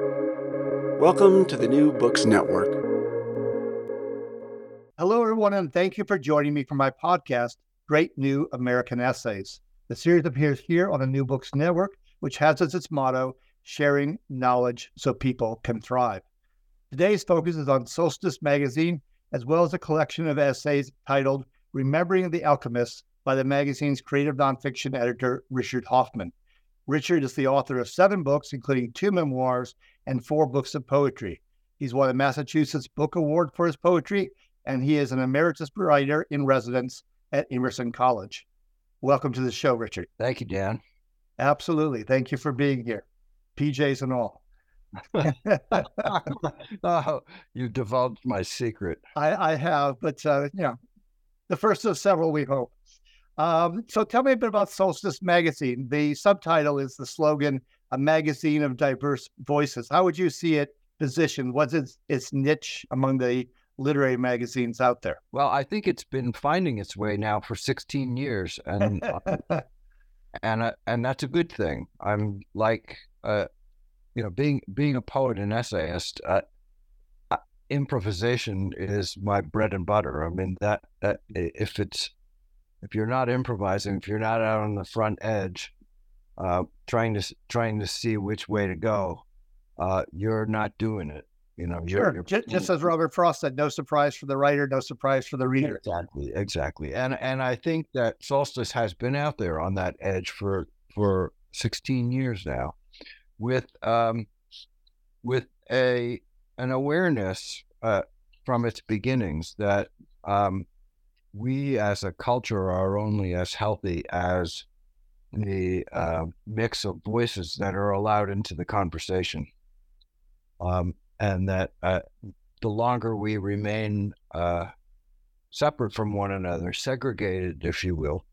Welcome to the New Books Network. Hello, everyone, and thank you for joining me for my podcast, Great New American Essays. The series appears here on the New Books Network, which has as its motto, sharing knowledge so people can thrive. Today's focus is on Solstice Magazine, as well as a collection of essays titled Remembering the Alchemists by the magazine's creative nonfiction editor, Richard Hoffman. Richard is the author of seven books, including two memoirs and four books of poetry. He's won a Massachusetts Book Award for his poetry, and he is an emeritus writer in residence at Emerson College. Welcome to the show, Richard. Thank you, Dan. Absolutely. Thank you for being here, PJs and all. oh, you divulged my secret. I, I have, but uh, you know, the first of several, we hope. Um, so tell me a bit about Solstice Magazine. The subtitle is the slogan, a magazine of diverse voices. How would you see it positioned? What's its, its niche among the literary magazines out there? Well, I think it's been finding its way now for 16 years, and uh, and uh, and that's a good thing. I'm like, uh, you know, being being a poet and essayist. Uh, uh, improvisation is my bread and butter. I mean that that if it's if you're not improvising, if you're not out on the front edge, uh, trying to trying to see which way to go, uh, you're not doing it. You know. You're, you're, just, just, as Robert Frost said, no surprise for the writer, no surprise for the reader. Exactly, exactly. And and I think that Solstice has been out there on that edge for for 16 years now, with um, with a an awareness uh, from its beginnings that um, we as a culture are only as healthy as the uh, mix of voices that are allowed into the conversation. Um, and that uh, the longer we remain uh, separate from one another, segregated, if you will,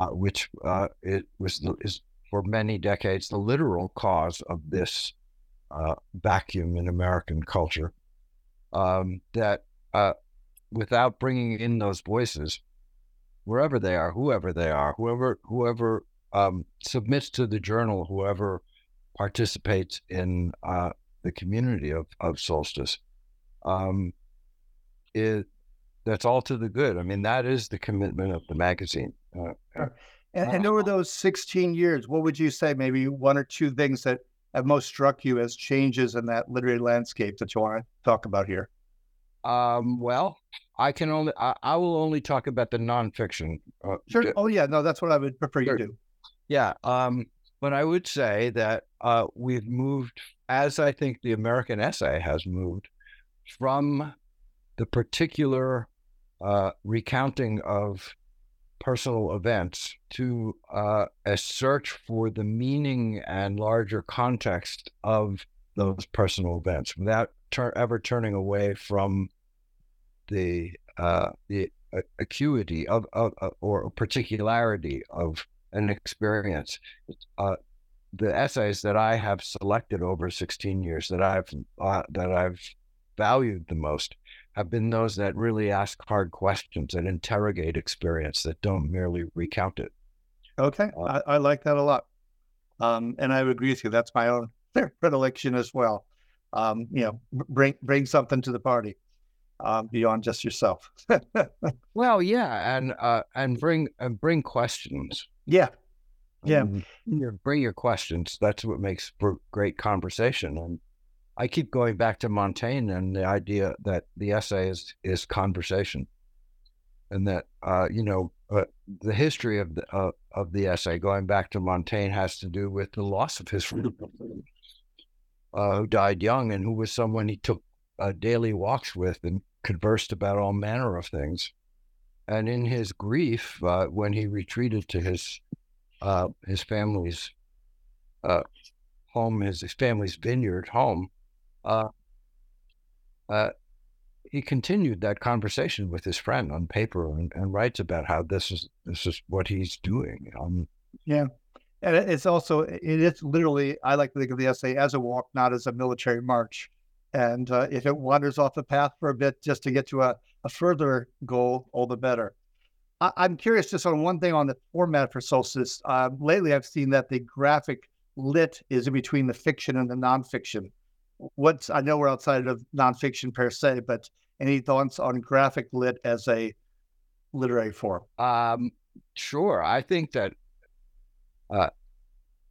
uh, which uh, it was is for many decades the literal cause of this uh, vacuum in American culture, um, that without bringing in those voices, wherever they are, whoever they are, whoever whoever um, submits to the journal, whoever participates in uh, the community of, of Solstice, um, it that's all to the good. I mean, that is the commitment of the magazine. Uh, and, and over those 16 years, what would you say? Maybe one or two things that have most struck you as changes in that literary landscape that you want to talk about here? Um, well, I can only I, I, will only talk about the nonfiction. Uh, sure. oh yeah, no, that's what I would prefer sure. you do. Yeah. Um, but I would say that uh, we've moved, as I think the American essay has moved, from the particular uh, recounting of personal events to uh, a search for the meaning and larger context of those personal events without tur- ever turning away from the uh, the acuity of, of, of, or particularity of an experience. Uh, the essays that I have selected over 16 years that I've uh, that I've valued the most have been those that really ask hard questions and interrogate experience that don't merely recount it. Okay, uh, I, I, like that a lot, um, and I would agree with you. That's my own predilection as well um, you know, bring bring something to the party um, beyond just yourself. well, yeah, and uh, and bring and bring questions. Yeah, yeah. Um, bring your questions. That's what makes great conversation. And I keep going back to Montaigne and the idea that the essay is is conversation, and that uh, you know uh, the history of the uh, of the essay going back to Montaigne has to do with the loss of his freedom uh, who died young and who was someone he took uh, daily walks with and conversed about all manner of things. And in his grief, uh, when he retreated to his uh, his family's uh, home, his, his, family's vineyard home, uh, he continued that conversation with his friend on paper and, and, writes about how this is this is what he's doing. Um, yeah, and it's also it is literally I like to think of the essay as a walk, not as a military march. And uh, if it wanders off the path for a bit just to get to a, a further goal, all the better. I, am curious just on one thing on the format for Solstice. Uh, lately, I've seen that the graphic lit is in between the fiction and the nonfiction. What's I know we're outside of nonfiction per se, but any thoughts on graphic lit as a literary form? Um, sure. I think that uh,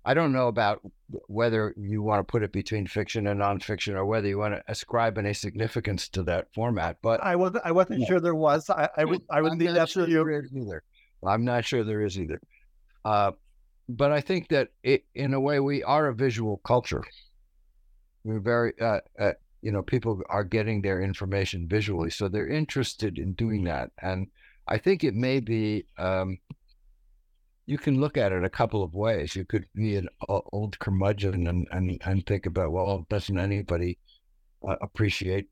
I don't know about whether you want to put it between fiction and nonfiction, or whether you want to ascribe any significance to that format. But I wasn't I wasn't yeah. sure there was. I, I would I would leave that sure you either. I'm not sure there is either. Uh, but I think that it, in a way, we are a visual culture. We're very, uh, uh, you know, people are getting their information visually, so they're interested in doing that. And I think it may be, um, you can look at it a couple of ways. You could be an old curmudgeon and, and, and think about, well, doesn't anybody uh, appreciate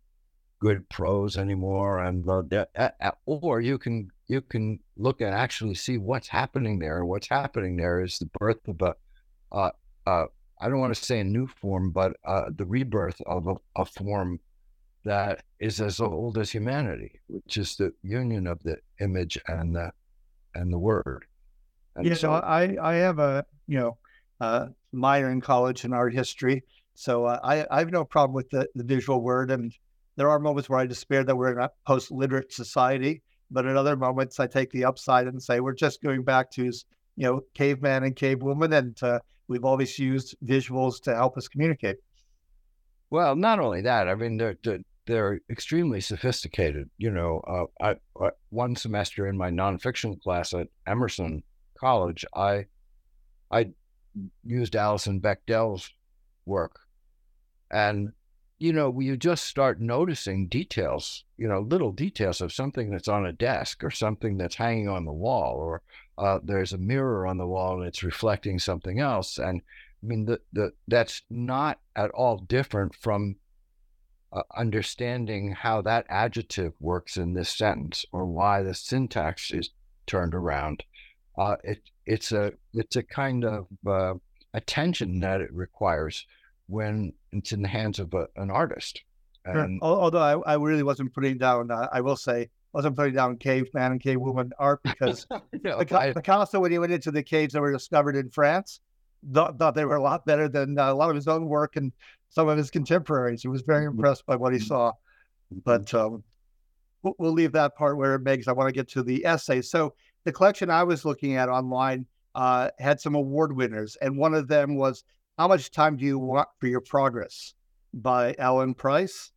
good prose anymore? And uh, or you can you can look and actually see what's happening there. What's happening there is the birth of a, I don't want to say a new form, but uh, the rebirth of a, a, form that is as old as humanity, which is the union of the image and the and the word. And yeah, so I I have a you know uh, minor in college in art history, so uh, I I have no problem with the, the visual word, and there are moments where I despair that we're in a post literate society but at other moments, I take the upside and say we're just going back to, you know, caveman and cavewoman, and uh, we've always used visuals to help us communicate. Well, not only that, I mean, they're they're, they're extremely sophisticated. You know, uh, I, I, one semester in my nonfiction class at Emerson College, I I used Alison Bechdel's work, and you know, you just start noticing details, you know, little details of something that's on a desk or something that's hanging on the wall, or uh, there's a mirror on the wall and it's reflecting something else. And I mean, the, the, that's not at all different from uh, understanding how that adjective works in this sentence or why the syntax is turned around. Uh, it, it's a it's a kind of uh, attention that it requires when it's in the hands of a, an artist. And, sure. Although I, I really wasn't putting down, uh, I will say, wasn't putting down caveman and cavewoman art because no, Picasso, when he went into the caves that were discovered in France, thought, thought they were a lot better than uh, a lot of his own work and some of his contemporaries. He was very mm-hmm. impressed by what he saw. Mm-hmm. But um, we'll, we'll leave that part where it makes. I want to get to the essay. So the collection I was looking at online uh, had some award winners, and one of them was how much time do you want for your progress? By Allen Price.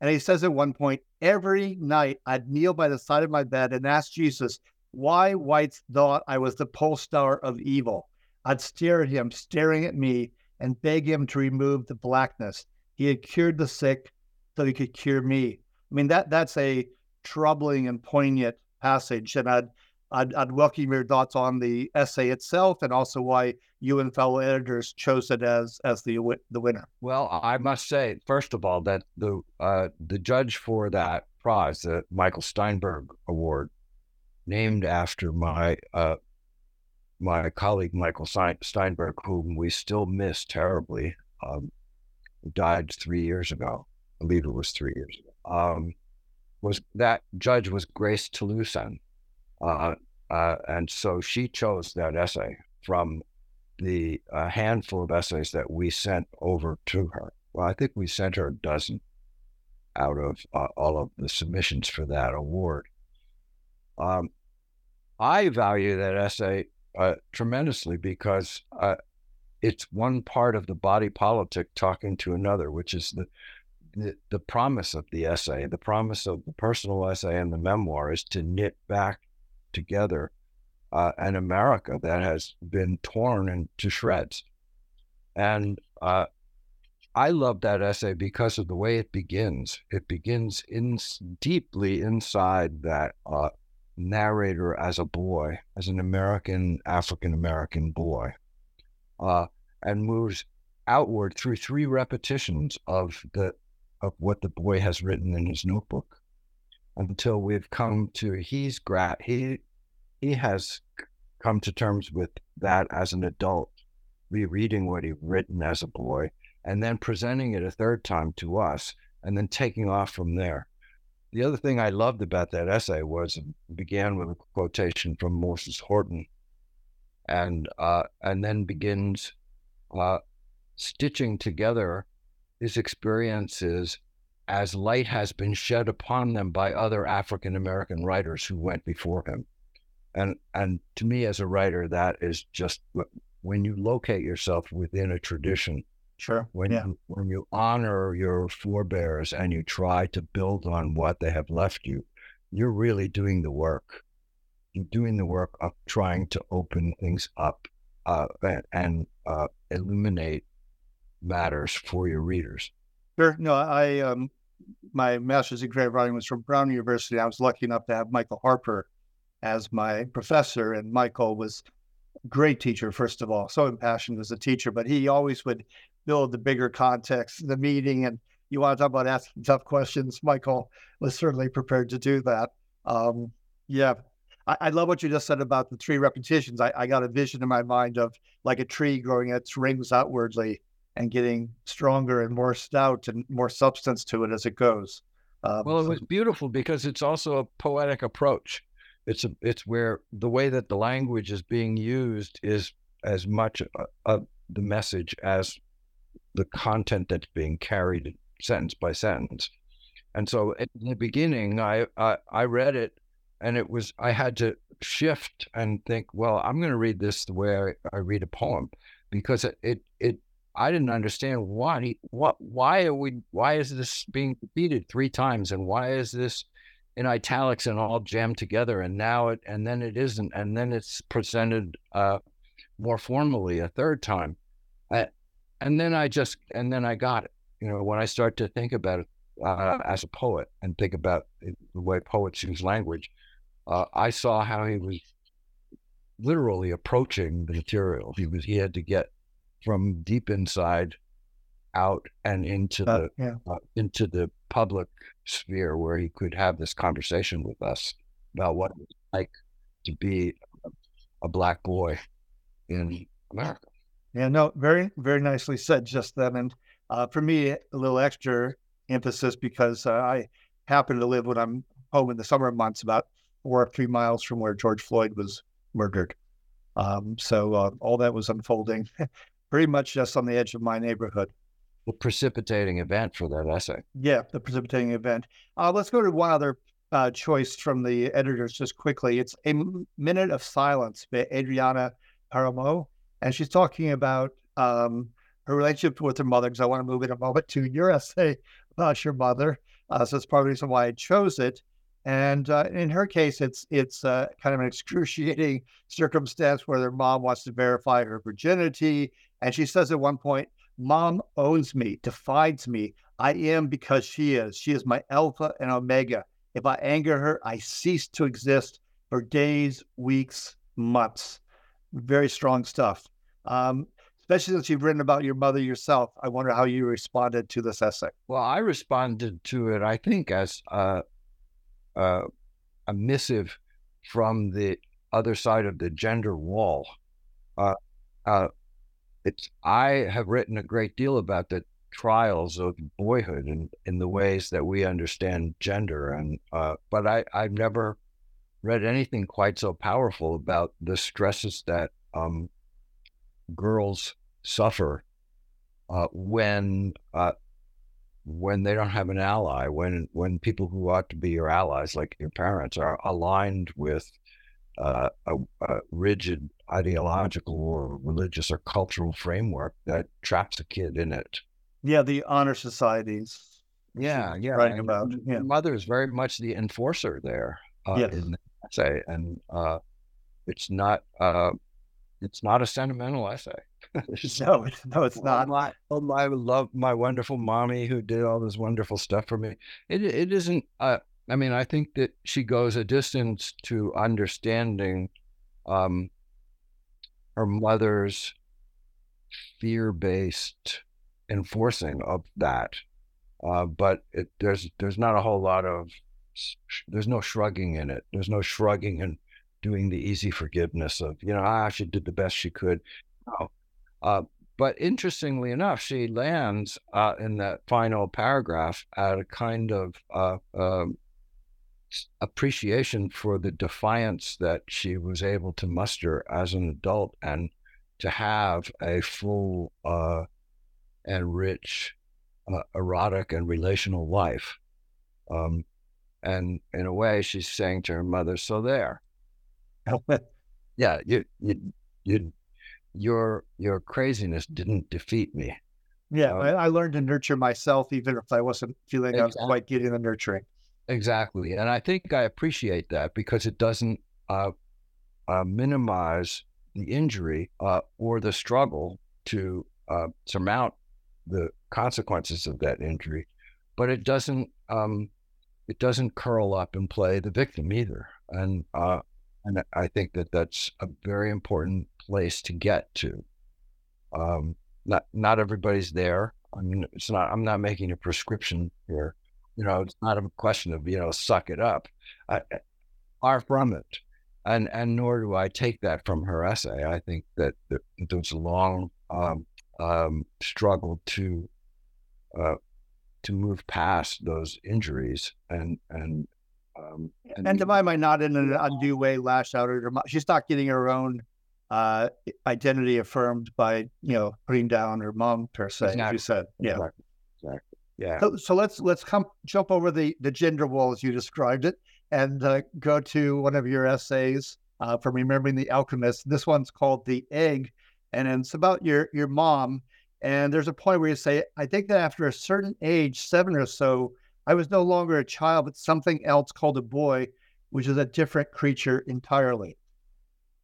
And he says at one point, every night I'd kneel by the side of my bed and ask Jesus why whites thought I was the pole star of evil. I'd stare at him, staring at me, and beg him to remove the blackness. He had cured the sick so he could cure me. I mean, that that's a troubling and poignant passage. And I'd I'd, I'd, welcome your thoughts on the essay itself and also why you and fellow editors chose it as as the the winner. Well, I must say, first of all, that the uh, the judge for that prize, the Michael Steinberg Award, named after my uh, my colleague Michael Steinberg, whom we still miss terribly, um, died three years ago. I believe it was three years ago. Um, was that judge was Grace Talusan uh, uh, and so she chose that essay from the uh, handful of essays that we sent over to her. Well, I think we sent her a dozen out of uh, all of the submissions for that award. Um, I value that essay uh, tremendously because it's one part of the body politic talking to another, which is the, the the promise of the essay, the promise of the personal essay and the memoir is to knit back together uh, an America that has been torn into shreds. And uh, I love that essay because of the way it begins. It begins in deeply inside that uh, narrator as a boy, as an American African American boy, uh, and moves outward through three repetitions of the of what the boy has written in his notebook until we've come to he's gra- he he has come to terms with that as an adult, rereading what he'd written as a boy, and then presenting it a third time to us, and then taking off from there. The other thing I loved about that essay was it began with a quotation from Moses Horton, and uh, and then begins uh, stitching together his experiences as light has been shed upon them by other African American writers who went before him. And and to me as a writer, that is just when you locate yourself within a tradition. Sure. When yeah. you when you honor your forebears and you try to build on what they have left you, you're really doing the work. You're doing the work of trying to open things up uh, and, and uh, illuminate matters for your readers. Sure. No, I um, my master's in creative writing was from Brown University. I was lucky enough to have Michael Harper as my professor, and Michael was a great teacher. First of all, so impassioned as a teacher, but he always would build the bigger context, the meeting, and you want to talk about asking tough questions. Michael was certainly prepared to do that. Um, yeah, I, I, love what you just said about the three repetitions. I, I got a vision in my mind of like a tree growing its rings outwardly and getting stronger and more stout and more substance to it as it goes. Um, well, it was beautiful because it's also a poetic approach. It's a, it's where the way that the language is being used is as much a, the message as the content that's being carried sentence by sentence. And so in the beginning, I, I, I read it, and it was I had to shift and think, well, I'm going to read this the way I, I read a poem, because it, it it I didn't understand why he, what why are we why is this being repeated three times and why is this in italics and all jammed together and now it and then it isn't and then it's presented uh, more formally a third time, and then I just and then I got it. You know, when I start to think about it uh, as a poet and think about the way poets use language, uh, I saw how he was literally approaching the material. He was he had to get from deep inside out and into uh, the yeah. uh, into the public sphere where he could have this conversation with us about what it's like to be a, a black boy in America. Yeah, no, very very nicely said just then. And uh, for me, a little extra emphasis because uh, I happen to live when I'm home in the summer months, about four or three miles from where George Floyd was murdered. Um, so uh, all that was unfolding pretty much just on the edge of my neighborhood. The precipitating event for that essay. Yeah, the precipitating event. Uh, let's go to one other uh, choice from the editors just quickly. It's A Minute of Silence by Adriana Paramo. And she's talking about um, her relationship with her mother, because I want to move in a moment to your essay about your mother. Uh, so that's part of the reason why I chose it. And uh, in her case, it's it's uh, kind of an excruciating circumstance where their mom wants to verify her virginity, and she says at one point, "Mom owns me, defines me. I am because she is. She is my alpha and omega. If I anger her, I cease to exist for days, weeks, months." Very strong stuff. Um, especially since you've written about your mother yourself. I wonder how you responded to this essay. Well, I responded to it, I think, as a, a, a missive from the other side of the gender wall. Uh, uh, it's I have written a great deal about the trials of boyhood and in the ways that we understand gender, and uh, but I I've never read anything quite so powerful about the stresses that um, girls suffer uh, when uh, when they don't have an ally, when when people who ought to be your allies, like your parents, are aligned with uh, a, a, rigid ideological or religious or cultural framework that traps a kid in it. Yeah, the honor societies. Yeah, yeah. Writing about yeah. mother is very much the enforcer there. Uh, yes. in essay, and uh, it's not uh, it's not a sentimental essay. no, no, it's not. My, oh, my love, my wonderful mommy who did all this wonderful stuff for me. It it isn't. Uh, I mean, I think that she goes a distance to understanding um, her mother's fear-based enforcing of that. Uh, but it, there's there's not a whole lot of there's no shrugging in it. There's no shrugging and doing the easy forgiveness of, you know, ah, she did the best she could. No. Uh, but interestingly enough, she lands uh, in that final paragraph at a kind of uh, um, appreciation for the defiance that she was able to muster as an adult and to have a full uh, and rich uh, erotic and relational life. Um, and in a way, she's saying to her mother, "So there, yeah, you, you, you, your your craziness didn't defeat me." Yeah, um, I, learned to nurture myself, even if I wasn't feeling exactly. I was quite getting the nurturing. Exactly, and I think I appreciate that because it doesn't uh, uh, minimize the injury uh, or the struggle to uh, surmount the consequences of that injury, but it doesn't um, it doesn't curl up and play the victim either. And uh, and I think that that's a very important place to get to. Um, not not everybody's there. I mean, it's not. I'm not making a prescription here. You know, it's not a question of you know suck it up. I, far from it, and and nor do I take that from her essay. I think that, there was a long um, um, struggle to uh, to move past those injuries and and um, and, and to my mind, not in an undue way lash out at her. Mom. She's not getting her own uh, identity affirmed by you know putting down her mom per se. Exactly. You said, yeah, exactly. exactly. Yeah. So, so, let's let's come jump over the the gender wall as you described it, and uh, go to one of your essays uh, from Remembering the Alchemist. This one's called "The Egg," and it's about your your mom. And there's a point where you say, "I think that after a certain age, seven or so, I was no longer a child, but something else called a boy, which is a different creature entirely."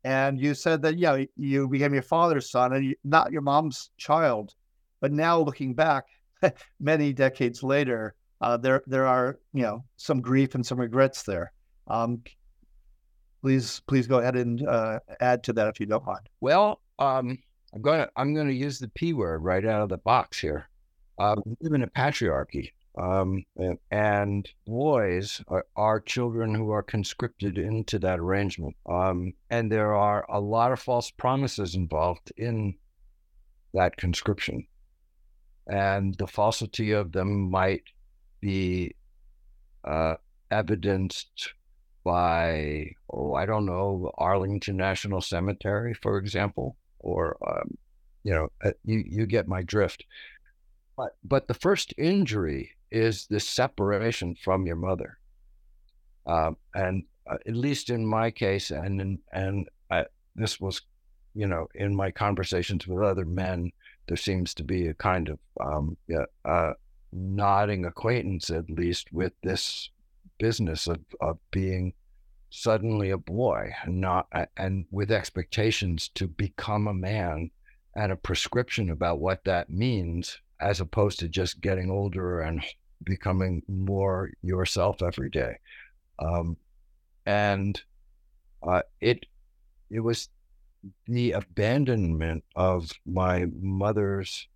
And you said that, yeah, you became your father's son and not your mom's child. But now looking back, many decades later, uh, there there are you know some grief and some regrets there. Um, please please go ahead and uh, add to that if you don't mind. Well, um, I'm going to I'm to use the p word right out of the box here. Uh, we live in a patriarchy, um, and, and, boys are, are, children who are conscripted into that arrangement. Um, and there are a lot of false promises involved in that conscription. And the falsity of them might be uh, evidenced by, oh, I don't know, Arlington National Cemetery, for example, or, um, you know, uh, you, you get my drift. But, but the first injury is the separation from your mother. Um, and uh, at least in my case, and and I, this was, you know, in my conversations with other men, there seems to be a kind of um, uh, nodding acquaintance, at least, with this business of of being suddenly a boy, and not and with expectations to become a man, and a prescription about what that means, as opposed to just getting older and becoming more yourself every day. Um, and uh, it it was the abandonment of my mother's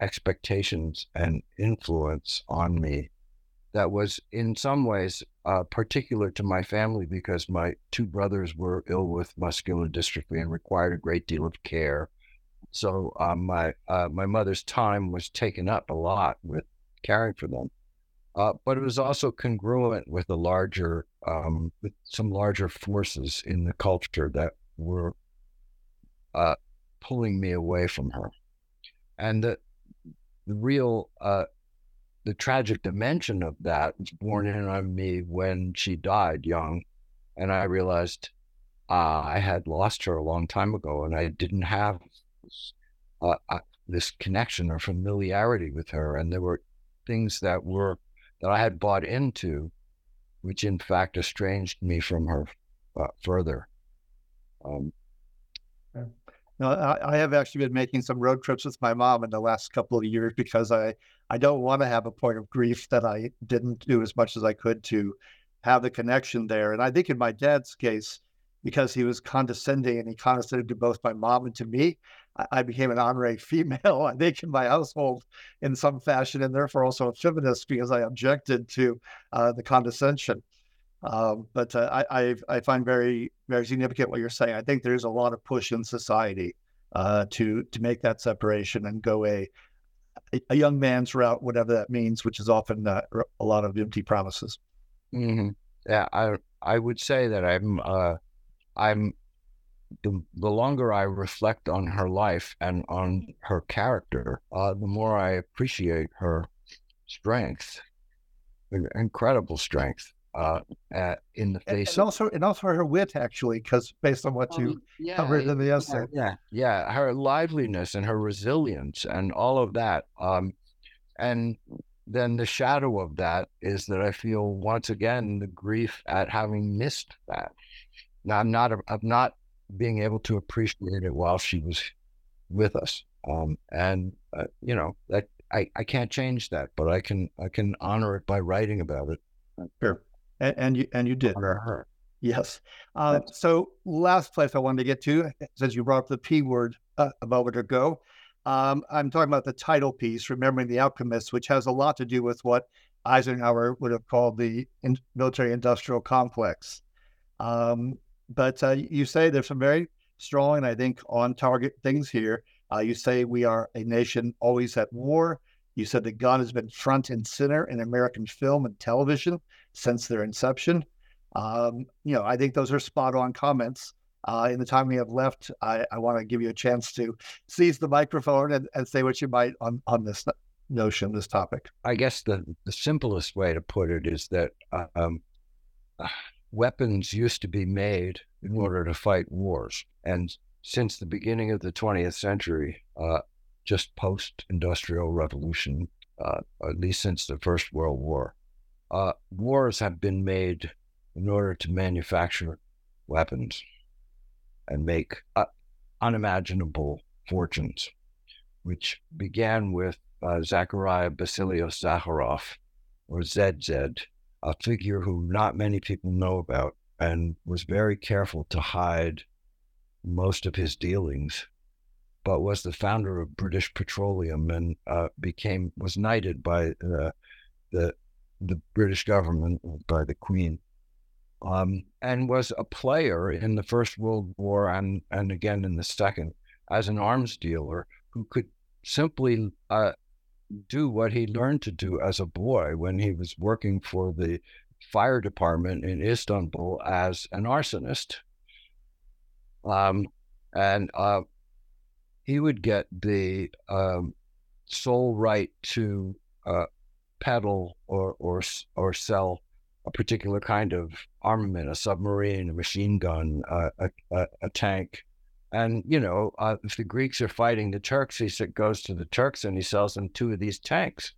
expectations and influence on me that was in some ways uh, particular to my family because my two brothers were ill with muscular dystrophy and required a great deal of care. So uh, my uh, my mother's time was taken up a lot with caring for them. Uh, but it was also congruent with the larger, um, with some larger forces in the culture that were uh, pulling me away from her. And the, the real, uh, the tragic dimension of that was born in on me when she died young. And I realized uh, I had lost her a long time ago and I didn't have this, uh, uh, this connection or familiarity with her. And there were things that were that I had bought into, which in fact estranged me from her uh, further. Um, no, I, I, have actually been making some road trips with my mom in the last couple of years because I, I don't want to have a point of grief that I didn't do as much as I could to have the connection there. And I think in my dad's case, because he was condescending and he condescended to both my mom and to me, I became an honorary female, I think, in my household in some fashion, and therefore also a feminist because I objected to uh, the condescension. Um, but uh, I, I, find very very significant what you're saying. I think there's a lot of push in society uh, to to make that separation and go a a young man's route, whatever that means, which is often a lot of empty promises. Mm-hmm. Yeah, I I would say that I'm uh, I'm the, the longer I reflect on her life and on her character, uh, the more I appreciate her strength, incredible strength uh, at, in the face. And, and also, and also her wit, actually, because based on what you um, yeah, covered in the essay. Yeah, yeah, her liveliness and her resilience and all of that. Um, and then the shadow of that is that I feel once again the grief at having missed that. Now, I'm not of not being able to appreciate it while she was with us. Um, and uh, you know that I, I can't change that, but I can I can honor it by writing about it. Sure, and, and you and you did. Yes. Uh, so last place I wanted to get to, since you brought up the P word uh, a moment ago, um, I'm talking about the title piece, Remembering the Alchemists, which has a lot to do with what Eisenhower would have called the in- military industrial complex. Um, but uh, you say there's some very strong and I think on target things here. Uh, you say we are a nation always at war. You said the gun has been front and center in American film and television since their inception. Um, you know, I think those are spot on comments. Uh, in the time we have left, I, I want to give you a chance to seize the microphone and, and say what you might on, on this notion, this topic. I guess the, the simplest way to put it is that uh, um, weapons used to be made in order to fight wars. And since the beginning of the 20th century, uh, just post industrial revolution, uh, at least since the First World War, uh, wars have been made in order to manufacture weapons and make uh, unimaginable fortunes, which began with uh, Zachariah Basilios Zakharov, or ZZ, a figure who not many people know about and was very careful to hide most of his dealings, but was the founder of British Petroleum and uh, became was knighted by uh, the the British government by the Queen um, and was a player in the First World War and, and again in the Second as an arms dealer who could simply uh, do what he learned to do as a boy when he was working for the fire department in Istanbul as an arsonist. Um, and uh, he would get the um, sole right to uh, peddle or, or, or sell a particular kind of armament, a submarine, a machine gun, uh, a, a, a, tank. And, you know, uh, if the Greeks are fighting the Turks, he says, goes to the Turks and he sells them two of these tanks.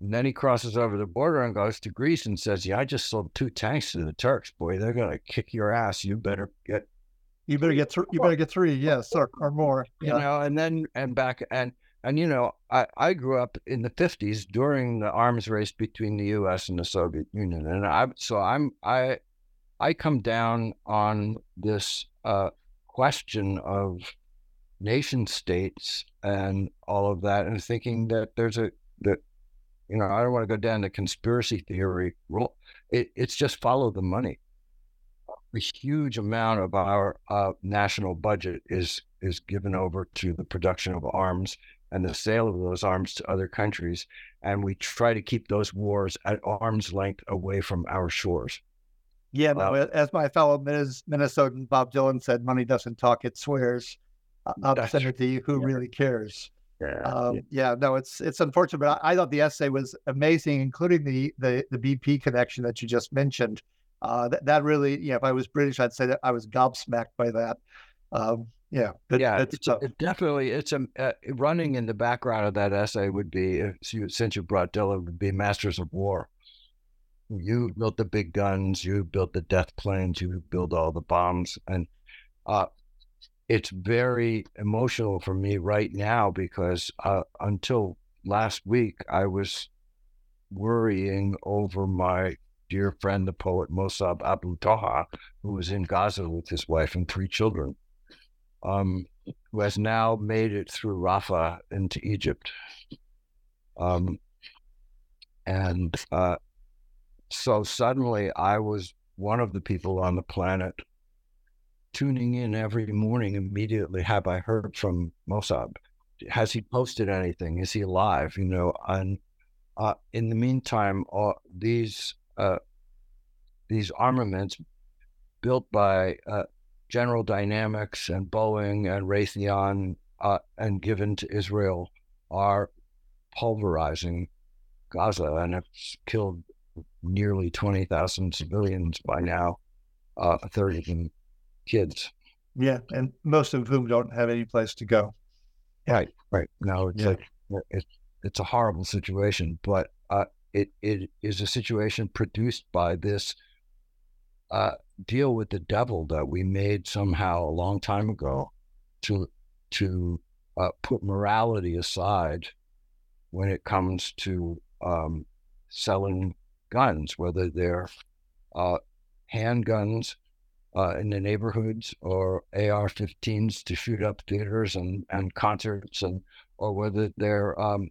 And then he crosses over the border and goes to Greece and says, Yeah, I just sold two tanks to the Turks. Boy, they're going to kick your ass. You better get. You better get three. You better get three. Yes, or, or more. Yeah. You know, and then, and back, and and you know, I, I grew up in the fifties during the arms race between the U.S. and the Soviet Union, and I so I'm I I come down on this uh, question of nation states and all of that, and thinking that there's a that you know I don't want to go down the conspiracy theory. Well, it, it's just follow the money. A huge amount of our uh, national budget is is given over to the production of arms and the sale of those arms to other countries. And we try to keep those wars at arm's length away from our shores. Yeah, no, uh, as my fellow Minnesotan Bob Dylan said, money doesn't talk, it swears. I'll send it to you. Who yeah. really cares? Yeah, um, yeah. yeah, no, it's it's unfortunate, but I, I, thought the essay was amazing, including the the, the BP connection that you just mentioned. Uh, that, that really, yeah, if I was British, I'd say that I was gobsmacked by that. Um, yeah, yeah, it's, it definitely it's a uh, running in the background of that essay would be you, since you brought Dylan would be Masters of War. You built the big guns, you built the death planes, you built all the bombs, and uh, it's very emotional for me right now because uh, until last week I was worrying over my dear friend, the poet Mosab Abu Toha, who was in Gaza with his wife and three children um, who has now made it through Rafah into Egypt. Um, and uh, so suddenly I was one of the people on the planet tuning in every morning immediately. Have I heard from Mosab? Has he posted anything? Is he alive? You know, and uh, in the meantime, uh, these these armaments built by uh, General Dynamics and Boeing and Raytheon uh, and given to Israel are pulverizing Gaza and have killed nearly 20,000 civilians by now, uh, a third of them kids. Yeah, and most of whom don't have any place to go. Right, right. No, it's Yeah. like it's it's a horrible situation, but uh, it it is a situation produced by this uh, deal with the devil that we made somehow a long time ago to to uh, put morality aside when it comes to um, selling guns, whether they're uh, handguns uh, in the neighborhoods or AR-15s to shoot up theaters and, and concerts, and or whether they're um,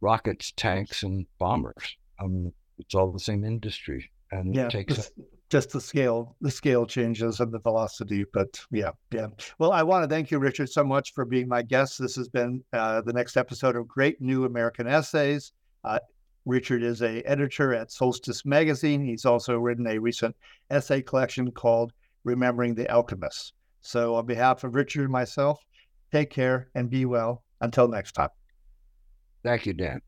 rockets, tanks, and bombers. Um, it's all the same industry, and Yeah, it takes just, the scale, the scale changes and the velocity. But yeah, yeah. Well, I want to thank you, Richard, so much for being my guest. This has been uh, the next episode of Great New American Essays. Uh, Richard is a editor at Solstice Magazine. He's also written a recent essay collection called Remembering the Alchemists. So, on behalf of Richard and myself, take care and be well. Until next time. Thank you, Dan.